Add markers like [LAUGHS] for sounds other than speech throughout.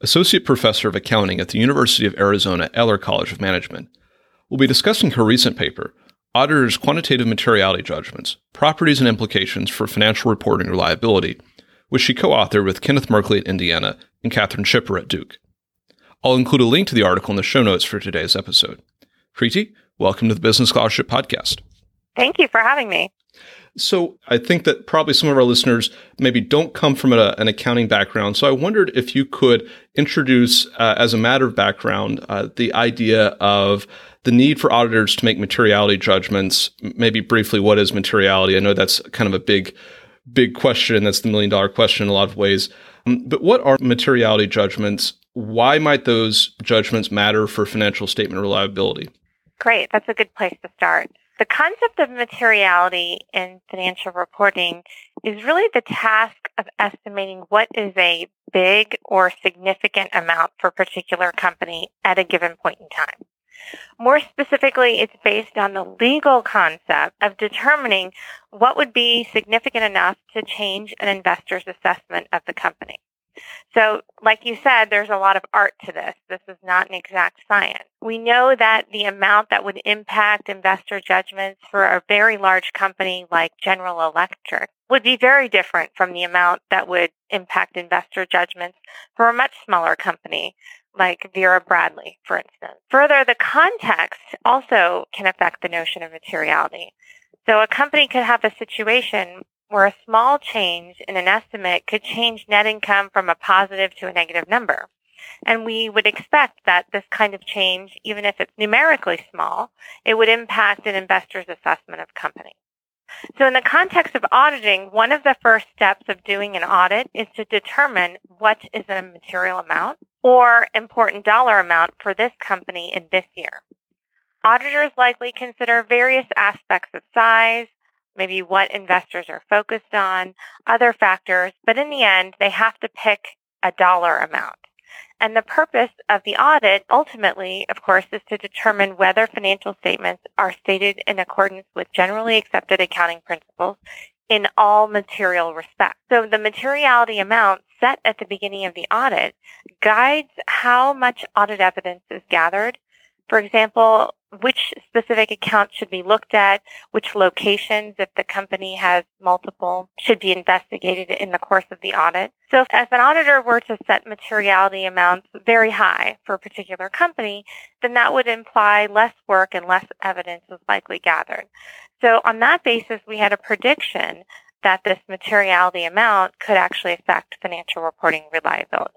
Associate Professor of Accounting at the University of Arizona Eller College of Management. We'll be discussing her recent paper, Auditors' Quantitative Materiality Judgments Properties and Implications for Financial Reporting Reliability, which she co authored with Kenneth Merkley at Indiana and Katherine Schipper at Duke. I'll include a link to the article in the show notes for today's episode. Preeti, welcome to the Business Scholarship Podcast. Thank you for having me. So I think that probably some of our listeners maybe don't come from a, an accounting background. So I wondered if you could introduce, uh, as a matter of background, uh, the idea of the need for auditors to make materiality judgments. Maybe briefly, what is materiality? I know that's kind of a big, big question. That's the million dollar question in a lot of ways. Um, but what are materiality judgments? Why might those judgments matter for financial statement reliability? Great. That's a good place to start. The concept of materiality in financial reporting is really the task of estimating what is a big or significant amount for a particular company at a given point in time. More specifically, it's based on the legal concept of determining what would be significant enough to change an investor's assessment of the company. So, like you said, there's a lot of art to this. This is not an exact science. We know that the amount that would impact investor judgments for a very large company like General Electric would be very different from the amount that would impact investor judgments for a much smaller company like Vera Bradley, for instance. Further, the context also can affect the notion of materiality. So a company could have a situation where a small change in an estimate could change net income from a positive to a negative number. And we would expect that this kind of change, even if it's numerically small, it would impact an investor's assessment of company. So in the context of auditing, one of the first steps of doing an audit is to determine what is a material amount or important dollar amount for this company in this year. Auditors likely consider various aspects of size, maybe what investors are focused on, other factors, but in the end, they have to pick a dollar amount. And the purpose of the audit ultimately, of course, is to determine whether financial statements are stated in accordance with generally accepted accounting principles in all material respects. So the materiality amount set at the beginning of the audit guides how much audit evidence is gathered. For example, which specific accounts should be looked at, which locations, if the company has multiple, should be investigated in the course of the audit. So if an auditor were to set materiality amounts very high for a particular company, then that would imply less work and less evidence is likely gathered. So on that basis, we had a prediction that this materiality amount could actually affect financial reporting reliability.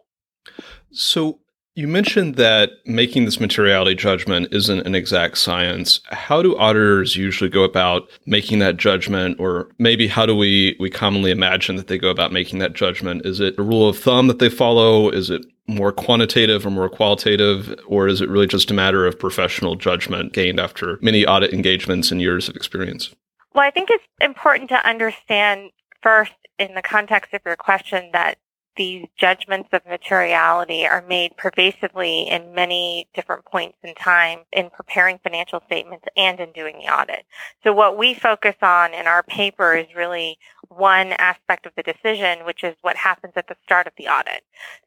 So you mentioned that making this materiality judgment isn't an exact science. How do auditors usually go about making that judgment, or maybe how do we, we commonly imagine that they go about making that judgment? Is it a rule of thumb that they follow? Is it more quantitative or more qualitative, or is it really just a matter of professional judgment gained after many audit engagements and years of experience? Well, I think it's important to understand first in the context of your question that these judgments of materiality are made pervasively in many different points in time in preparing financial statements and in doing the audit. So what we focus on in our paper is really one aspect of the decision, which is what happens at the start of the audit.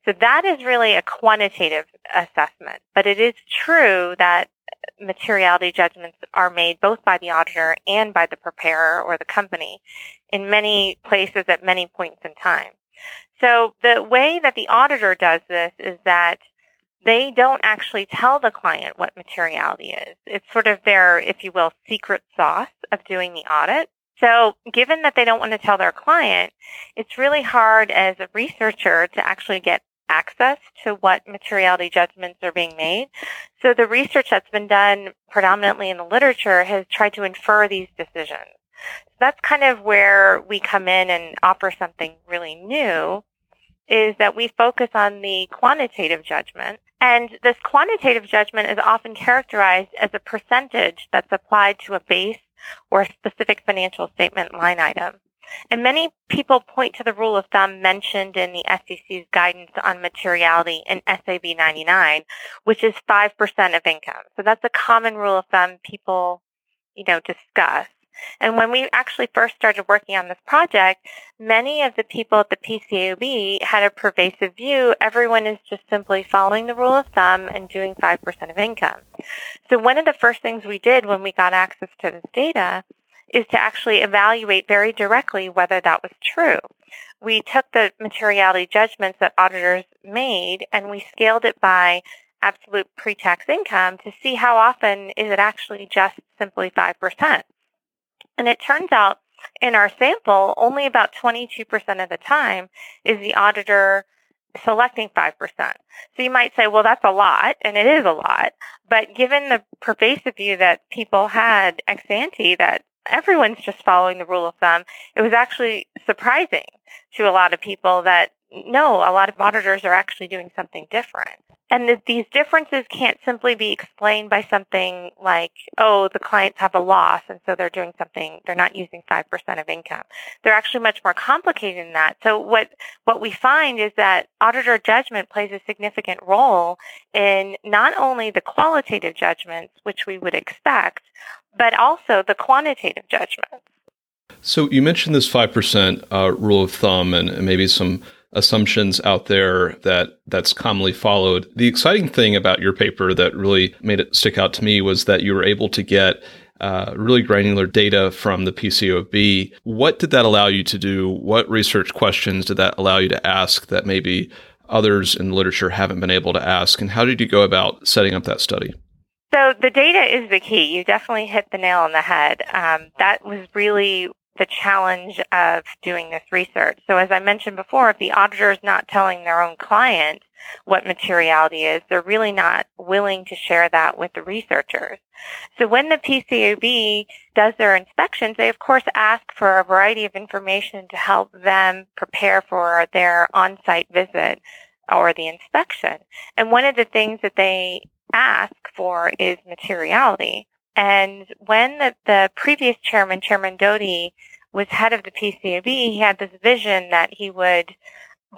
So that is really a quantitative assessment, but it is true that materiality judgments are made both by the auditor and by the preparer or the company in many places at many points in time. So the way that the auditor does this is that they don't actually tell the client what materiality is. It's sort of their, if you will, secret sauce of doing the audit. So given that they don't want to tell their client, it's really hard as a researcher to actually get access to what materiality judgments are being made. So the research that's been done predominantly in the literature has tried to infer these decisions. So that's kind of where we come in and offer something really new is that we focus on the quantitative judgment. And this quantitative judgment is often characterized as a percentage that's applied to a base or a specific financial statement line item. And many people point to the rule of thumb mentioned in the SEC's guidance on materiality in SAB 99, which is 5% of income. So that's a common rule of thumb people, you know, discuss. And when we actually first started working on this project, many of the people at the PCAOB had a pervasive view. Everyone is just simply following the rule of thumb and doing 5% of income. So one of the first things we did when we got access to this data is to actually evaluate very directly whether that was true. We took the materiality judgments that auditors made and we scaled it by absolute pre-tax income to see how often is it actually just simply 5%. And it turns out in our sample, only about 22% of the time is the auditor selecting 5%. So you might say, well, that's a lot, and it is a lot. But given the pervasive view that people had ex ante that everyone's just following the rule of thumb, it was actually surprising to a lot of people that no, a lot of auditors are actually doing something different. And that these differences can't simply be explained by something like, oh, the clients have a loss and so they're doing something, they're not using 5% of income. They're actually much more complicated than that. So what, what we find is that auditor judgment plays a significant role in not only the qualitative judgments, which we would expect, but also the quantitative judgments. So you mentioned this 5% uh, rule of thumb and, and maybe some assumptions out there that that's commonly followed. The exciting thing about your paper that really made it stick out to me was that you were able to get uh, really granular data from the PCAOB. What did that allow you to do? What research questions did that allow you to ask that maybe others in the literature haven't been able to ask? And how did you go about setting up that study? So the data is the key. You definitely hit the nail on the head. Um, that was really the challenge of doing this research. So as I mentioned before, if the auditor is not telling their own client what materiality is, they're really not willing to share that with the researchers. So when the PCAOB does their inspections, they of course ask for a variety of information to help them prepare for their on-site visit or the inspection. And one of the things that they ask for is materiality. And when the, the previous chairman, Chairman Doty, was head of the PCAOB, he had this vision that he would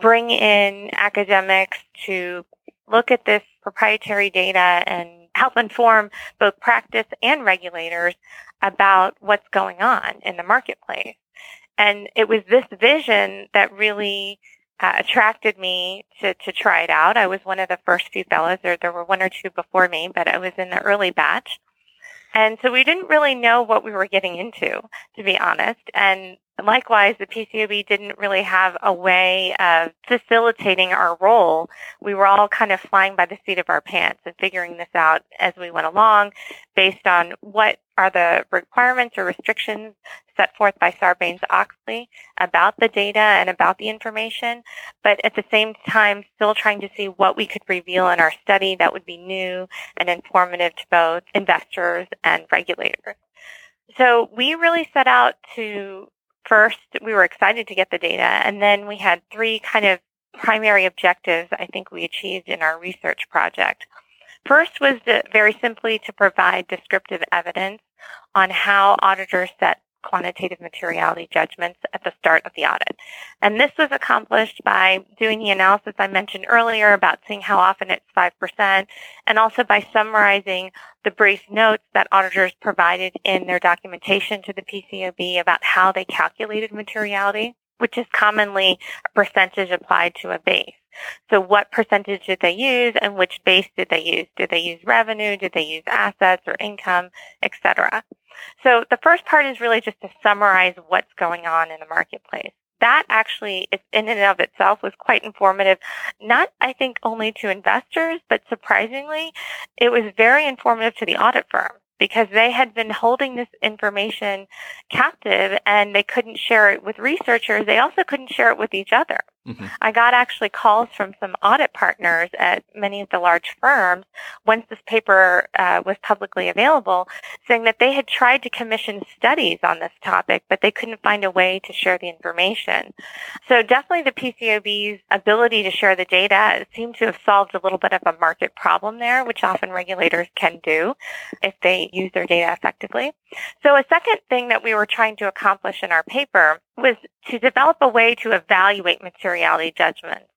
bring in academics to look at this proprietary data and help inform both practice and regulators about what's going on in the marketplace. And it was this vision that really uh, attracted me to, to try it out. I was one of the first few fellows. There, there were one or two before me, but I was in the early batch. And so we didn't really know what we were getting into, to be honest. And likewise, the PCAOB didn't really have a way of facilitating our role. We were all kind of flying by the seat of our pants and figuring this out as we went along based on what are the requirements or restrictions set forth by Sarbanes-Oxley about the data and about the information, but at the same time still trying to see what we could reveal in our study that would be new and informative to both investors and regulators. So we really set out to first, we were excited to get the data, and then we had three kind of primary objectives I think we achieved in our research project. First was to, very simply to provide descriptive evidence on how auditors set quantitative materiality judgments at the start of the audit. And this was accomplished by doing the analysis I mentioned earlier about seeing how often it's 5% and also by summarizing the brief notes that auditors provided in their documentation to the PCAOB about how they calculated materiality, which is commonly a percentage applied to a base. So what percentage did they use and which base did they use? Did they use revenue? Did they use assets or income, etc.? So the first part is really just to summarize what's going on in the marketplace. That actually, in and of itself, was quite informative, not, I think, only to investors, but surprisingly, it was very informative to the audit firm because they had been holding this information captive and they couldn't share it with researchers. They also couldn't share it with each other. Mm-hmm. I got actually calls from some audit partners at many of the large firms once this paper uh, was publicly available, saying that they had tried to commission studies on this topic, but they couldn't find a way to share the information. So definitely the PCAOB's ability to share the data seemed to have solved a little bit of a market problem there, which often regulators can do if they use their data effectively. So a second thing that we were trying to accomplish in our paper was to develop a way to evaluate materiality judgments.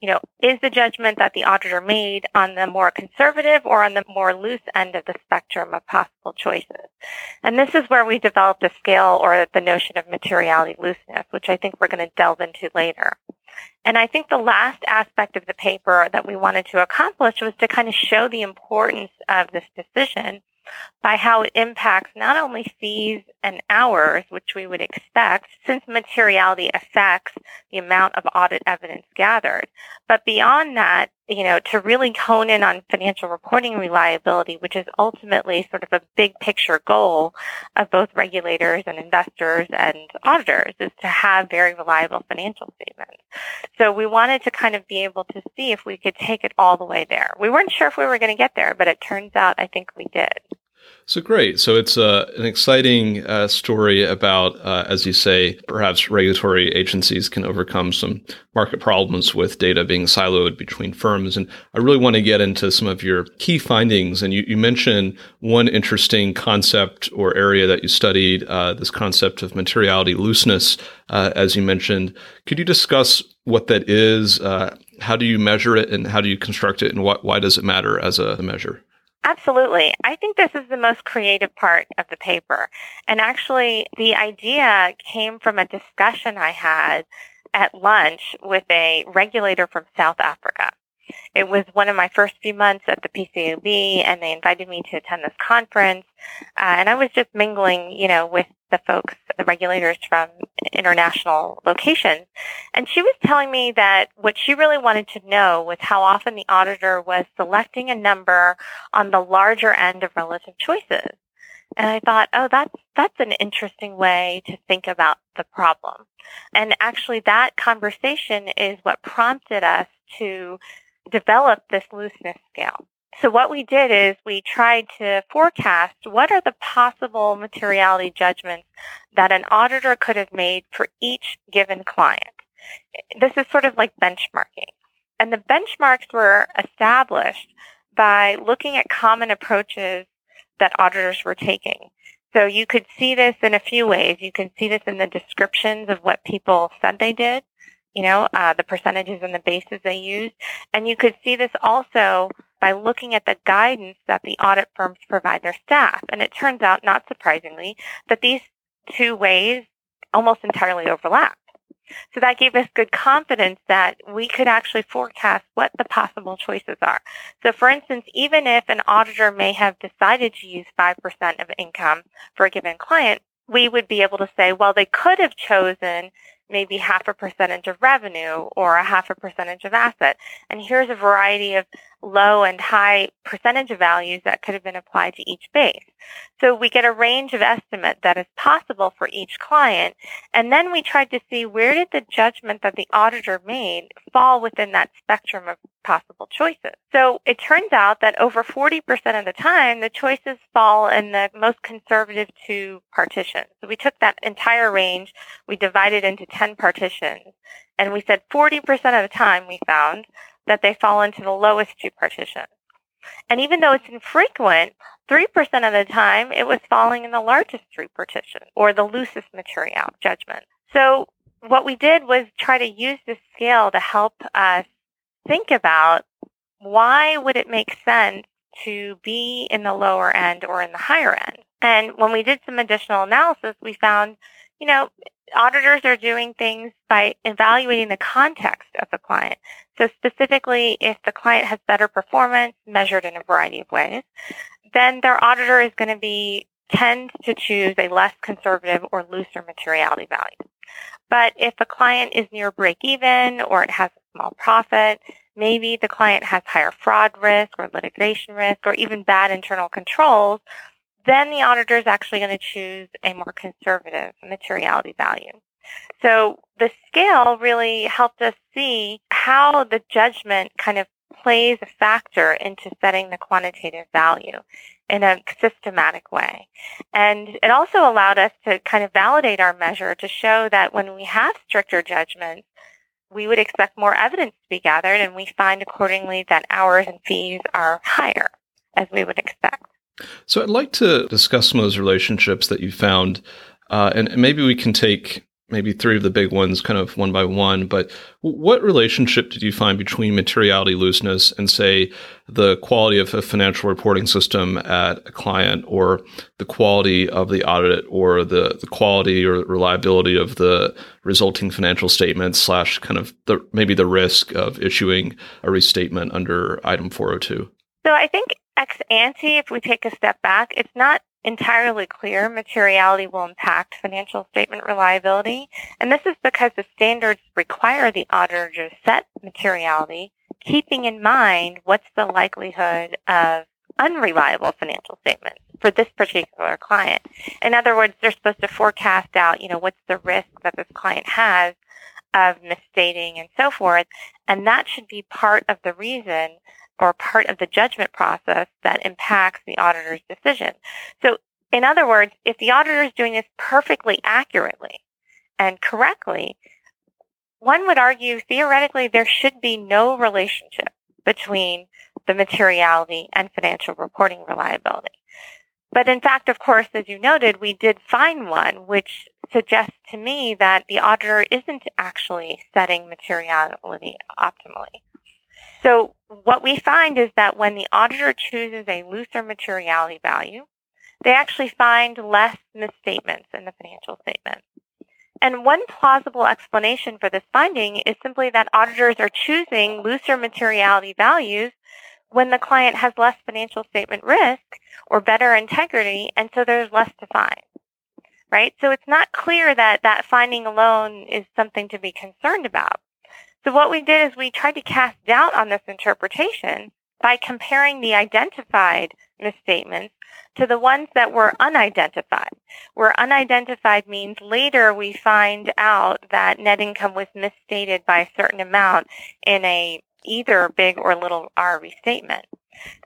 You know, is the judgment that the auditor made on the more conservative or on the more loose end of the spectrum of possible choices? And this is where we developed a scale or the notion of materiality looseness, which I think we're going to delve into later. And I think the last aspect of the paper that we wanted to accomplish was to kind of show the importance of this decision by how it impacts not only fees and hours, which we would expect, since materiality affects the amount of audit evidence gathered, but beyond that, you know, to really hone in on financial reporting reliability, which is ultimately sort of a big picture goal of both regulators and investors and auditors, is to have very reliable financial statements. So we wanted to kind of be able to see if we could take it all the way there. We weren't sure if we were going to get there, but it turns out I think we did. So great. So it's uh, an exciting uh, story about, uh, as you say, perhaps regulatory agencies can overcome some market problems with data being siloed between firms. And I really want to get into some of your key findings. And you, you mentioned one interesting concept or area that you studied, uh, this concept of materiality looseness, uh, as you mentioned. Could you discuss what that is? Uh, how do you measure it, and how do you construct it, and what, why does it matter as a measure? Absolutely. I think this is the most creative part of the paper. And actually, the idea came from a discussion I had at lunch with a regulator from South Africa. It was one of my first few months at the PCAOB, and they invited me to attend this conference. Uh, and I was just mingling, you know, with the folks, the regulators from international locations. And she was telling me that what she really wanted to know was how often the auditor was selecting a number on the larger end of relative choices. And I thought, oh, that's, that's an interesting way to think about the problem. And actually that conversation is what prompted us to develop this looseness scale. So what we did is we tried to forecast what are the possible materiality judgments that an auditor could have made for each given client. This is sort of like benchmarking. And the benchmarks were established by looking at common approaches that auditors were taking. So you could see this in a few ways. You can see this in the descriptions of what people said they did, you know, uh, the percentages and the bases they used. And you could see this also by looking at the guidance that the audit firms provide their staff. And it turns out, not surprisingly, that these two ways almost entirely overlap. So that gave us good confidence that we could actually forecast what the possible choices are. So for instance, even if an auditor may have decided to use 5% of income for a given client, we would be able to say, well, they could have chosen maybe half a percentage of revenue or a half a percentage of asset. And here's a variety of low and high percentage of values that could have been applied to each base. So we get a range of estimate that is possible for each client. And then we tried to see where did the judgment that the auditor made fall within that spectrum of possible choices. So it turns out that over 40% of the time, the choices fall in the most conservative two partitions. So we took that entire range, we divided into 10 partitions, and we said 40% of the time we found that they fall into the lowest two partitions. And even though it's infrequent, 3% of the time it was falling in the largest three partitions or the loosest material judgment. So what we did was try to use this scale to help us think about why would it make sense to be in the lower end or in the higher end. And when we did some additional analysis, we found, you know, auditors are doing things by evaluating the context of the client. So specifically, if the client has better performance measured in a variety of ways, then their auditor is going to be tend to choose a less conservative or looser materiality value. But if a client is near break even or it has small profit, maybe the client has higher fraud risk or litigation risk or even bad internal controls, then the auditor is actually going to choose a more conservative materiality value. So the scale really helped us see how the judgment kind of plays a factor into setting the quantitative value in a systematic way. And it also allowed us to kind of validate our measure to show that when we have stricter judgments, we would expect more evidence to be gathered and we find accordingly that hours and fees are higher as we would expect. So I'd like to discuss some of those relationships that you found, uh, and maybe we can take maybe three of the big ones kind of one by one, but what relationship did you find between materiality looseness and say the quality of a financial reporting system at a client or the quality of the audit or the, the quality or reliability of the resulting financial statement slash kind of the maybe the risk of issuing a restatement under item 4.02? So I think ex ante, if we take a step back, it's not entirely clear materiality will impact financial statement reliability. And this is because the standards require the auditor to set materiality, keeping in mind what's the likelihood of unreliable financial statements for this particular client. In other words, they're supposed to forecast out, you know, what's the risk that this client has of misstating and so forth. And that should be part of the reason or part of the judgment process that impacts the auditor's decision. So in other words, if the auditor is doing this perfectly accurately and correctly, one would argue theoretically there should be no relationship between the materiality and financial reporting reliability. But in fact, of course, as you noted, we did find one which suggests to me that the auditor isn't actually setting materiality optimally. So what we find is that when the auditor chooses a looser materiality value, they actually find less misstatements in the financial statement. And one plausible explanation for this finding is simply that auditors are choosing looser materiality values when the client has less financial statement risk or better integrity, and so there's less to find. Right? So it's not clear that that finding alone is something to be concerned about. So what we did is we tried to cast doubt on this interpretation by comparing the identified misstatements to the ones that were unidentified. Where unidentified means later we find out that net income was misstated by a certain amount in a either big or little r restatement.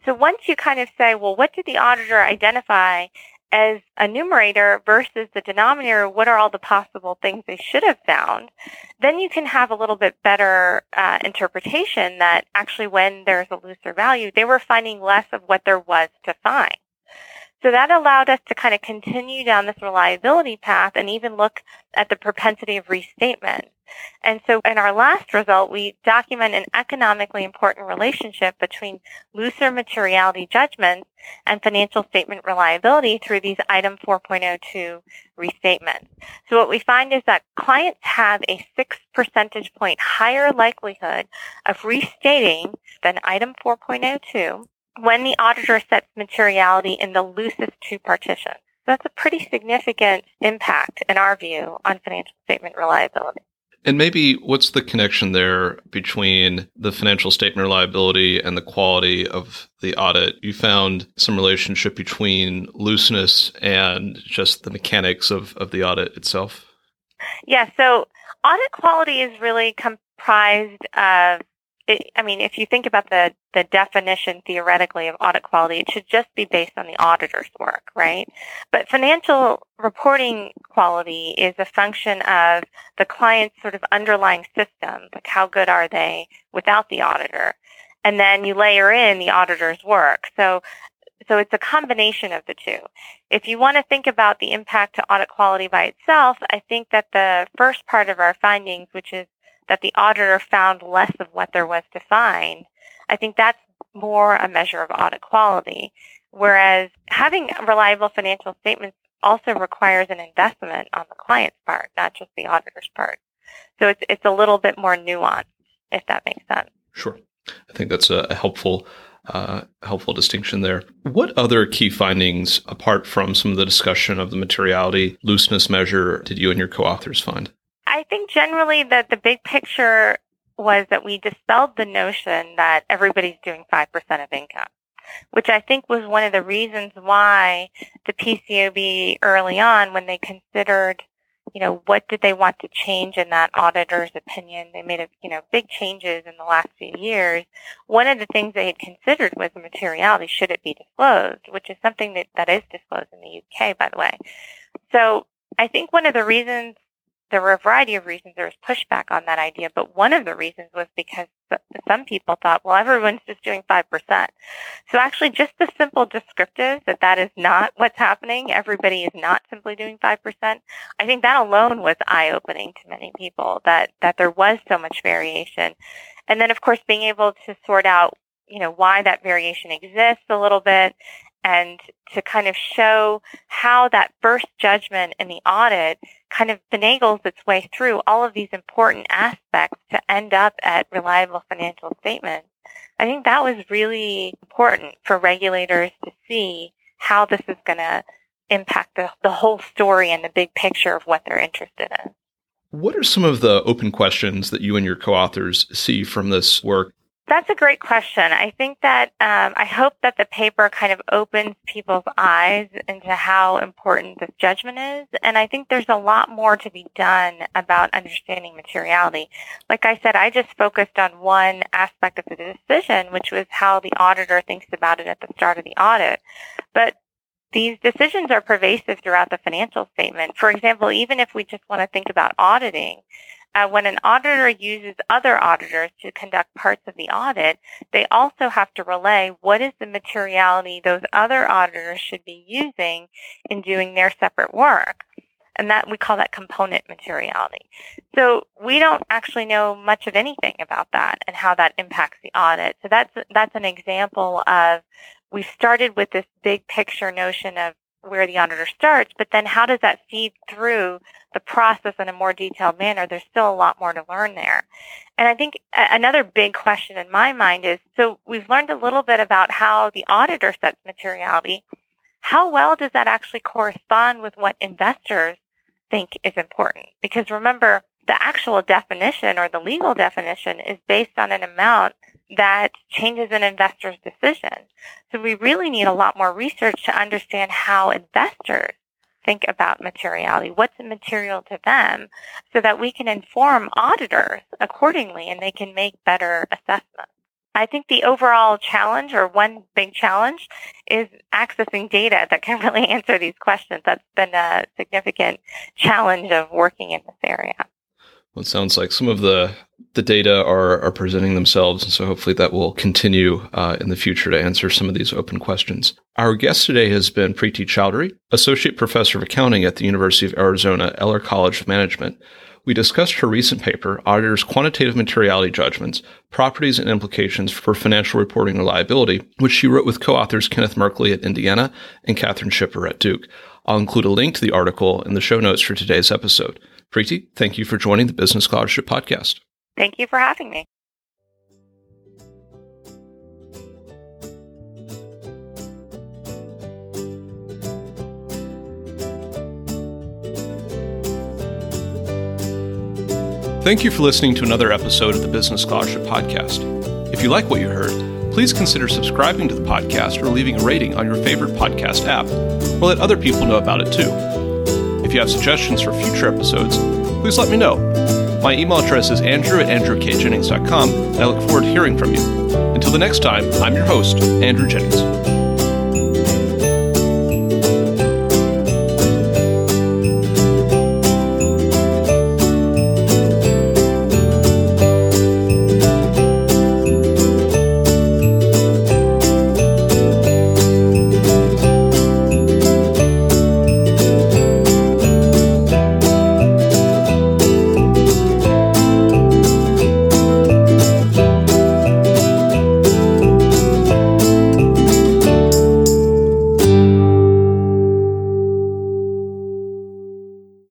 So once you kind of say, well, what did the auditor identify as a numerator versus the denominator, what are all the possible things they should have found, then you can have a little bit better uh, interpretation that actually when there's a looser value, they were finding less of what there was to find. So that allowed us to kind of continue down this reliability path and even look at the propensity of restatement. And so in our last result, we document an economically important relationship between looser materiality judgments and financial statement reliability through these item 4.02 restatements. So what we find is that clients have a six percentage point higher likelihood of restating than item 4.02 when the auditor sets materiality in the loosest two partitions. That's a pretty significant impact, in our view, on financial statement reliability. And maybe what's the connection there between the financial statement reliability and the quality of the audit? You found some relationship between looseness and just the mechanics of, of the audit itself? Yeah, so audit quality is really comprised of it, I mean, if you think about the, the definition theoretically of audit quality, it should just be based on the auditor's work, right? But financial reporting quality is a function of the client's sort of underlying system, like how good are they without the auditor? And then you layer in the auditor's work. So so it's a combination of the two. If you want to think about the impact to audit quality by itself, I think that the first part of our findings, which is that the auditor found less of what there was to find, I think that's more a measure of audit quality. Whereas having reliable financial statements also requires an investment on the client's part, not just the auditor's part. So it's, it's a little bit more nuanced, if that makes sense. Sure. I think that's a, helpful uh, helpful distinction there. What other key findings, apart from some of the discussion of the materiality looseness measure, did you and your co-authors find? I think generally that the big picture was that we dispelled the notion that everybody's doing 5% of income, which I think was one of the reasons why the PCAOB early on, when they considered you know, what did they want to change in that auditor's opinion? They made, a, you know, big changes in the last few years. One of the things they had considered was the materiality. Should it be disclosed? Which is something that, that is disclosed in the UK, by the way. So I think one of the reasons there were a variety of reasons there was pushback on that idea, but one of the reasons was because some people thought, well, everyone's just doing 5%. So actually just the simple descriptive that that is not what's happening. Everybody is not simply doing 5%. I think that alone was eye-opening to many people that, that there was so much variation. And then of course being able to sort out you know, why that variation exists a little bit and to kind of show how that first judgment in the audit kind of finagles its way through all of these important aspects to end up at reliable financial statements. I think that was really important for regulators to see how this is going to impact the, the whole story and the big picture of what they're interested in. What are some of the open questions that you and your co-authors see from this work? That's a great question. I think that um, I hope that the paper kind of opens people's eyes into how important this judgment is, and I think there's a lot more to be done about understanding materiality. Like I said, I just focused on one aspect of the decision, which was how the auditor thinks about it at the start of the audit. But these decisions are pervasive throughout the financial statement. For example, even if we just want to think about auditing, uh, when an auditor uses other auditors to conduct parts of the audit, they also have to relay what is the materiality those other auditors should be using in doing their separate work. And that we call that component materiality. So we don't actually know much of anything about that and how that impacts the audit. So that's that's an example of we started with this big picture notion of where the auditor starts, but then how does that feed through the process in a more detailed manner? There's still a lot more to learn there. And I think another big question in my mind is, so we've learned a little bit about how the auditor sets materiality. How well does that actually correspond with what investors think is important? Because remember, the actual definition or the legal definition is based on an amount that changes an investor's decision. So we really need a lot more research to understand how investors think about materiality, what's material to them, so that we can inform auditors accordingly and they can make better assessments. I think the overall challenge or one big challenge is accessing data that can [LAUGHS] really answer these questions. That's been a significant challenge of working in this area. Well, it sounds like some of the the data are are presenting themselves, and so hopefully that will continue uh, in the future to answer some of these open questions. Our guest today has been Preeti Choudhary, associate professor of accounting at the University of Arizona Eller College of Management. We discussed her recent paper, Auditors' Quantitative Materiality Judgments, Properties and Implications for Financial Reporting Reliability, which she wrote with co-authors Kenneth Merkley at Indiana and Katherine Schipper at Duke. I'll include a link to the article in the show notes for today's episode. Preeti, thank you for joining the Business Scholarship Podcast. Thank you for having me. Thank you for listening to another episode of the Business Scholarship Podcast. If you like what you heard, please consider subscribing to the podcast or leaving a rating on your favorite podcast app, or let other people know about it too. If you have suggestions for future episodes, please let me know. My email address is andrew at andrewkjennings.com, and I look forward to hearing from you. Until the next time, I'm your host, Andrew Jennings.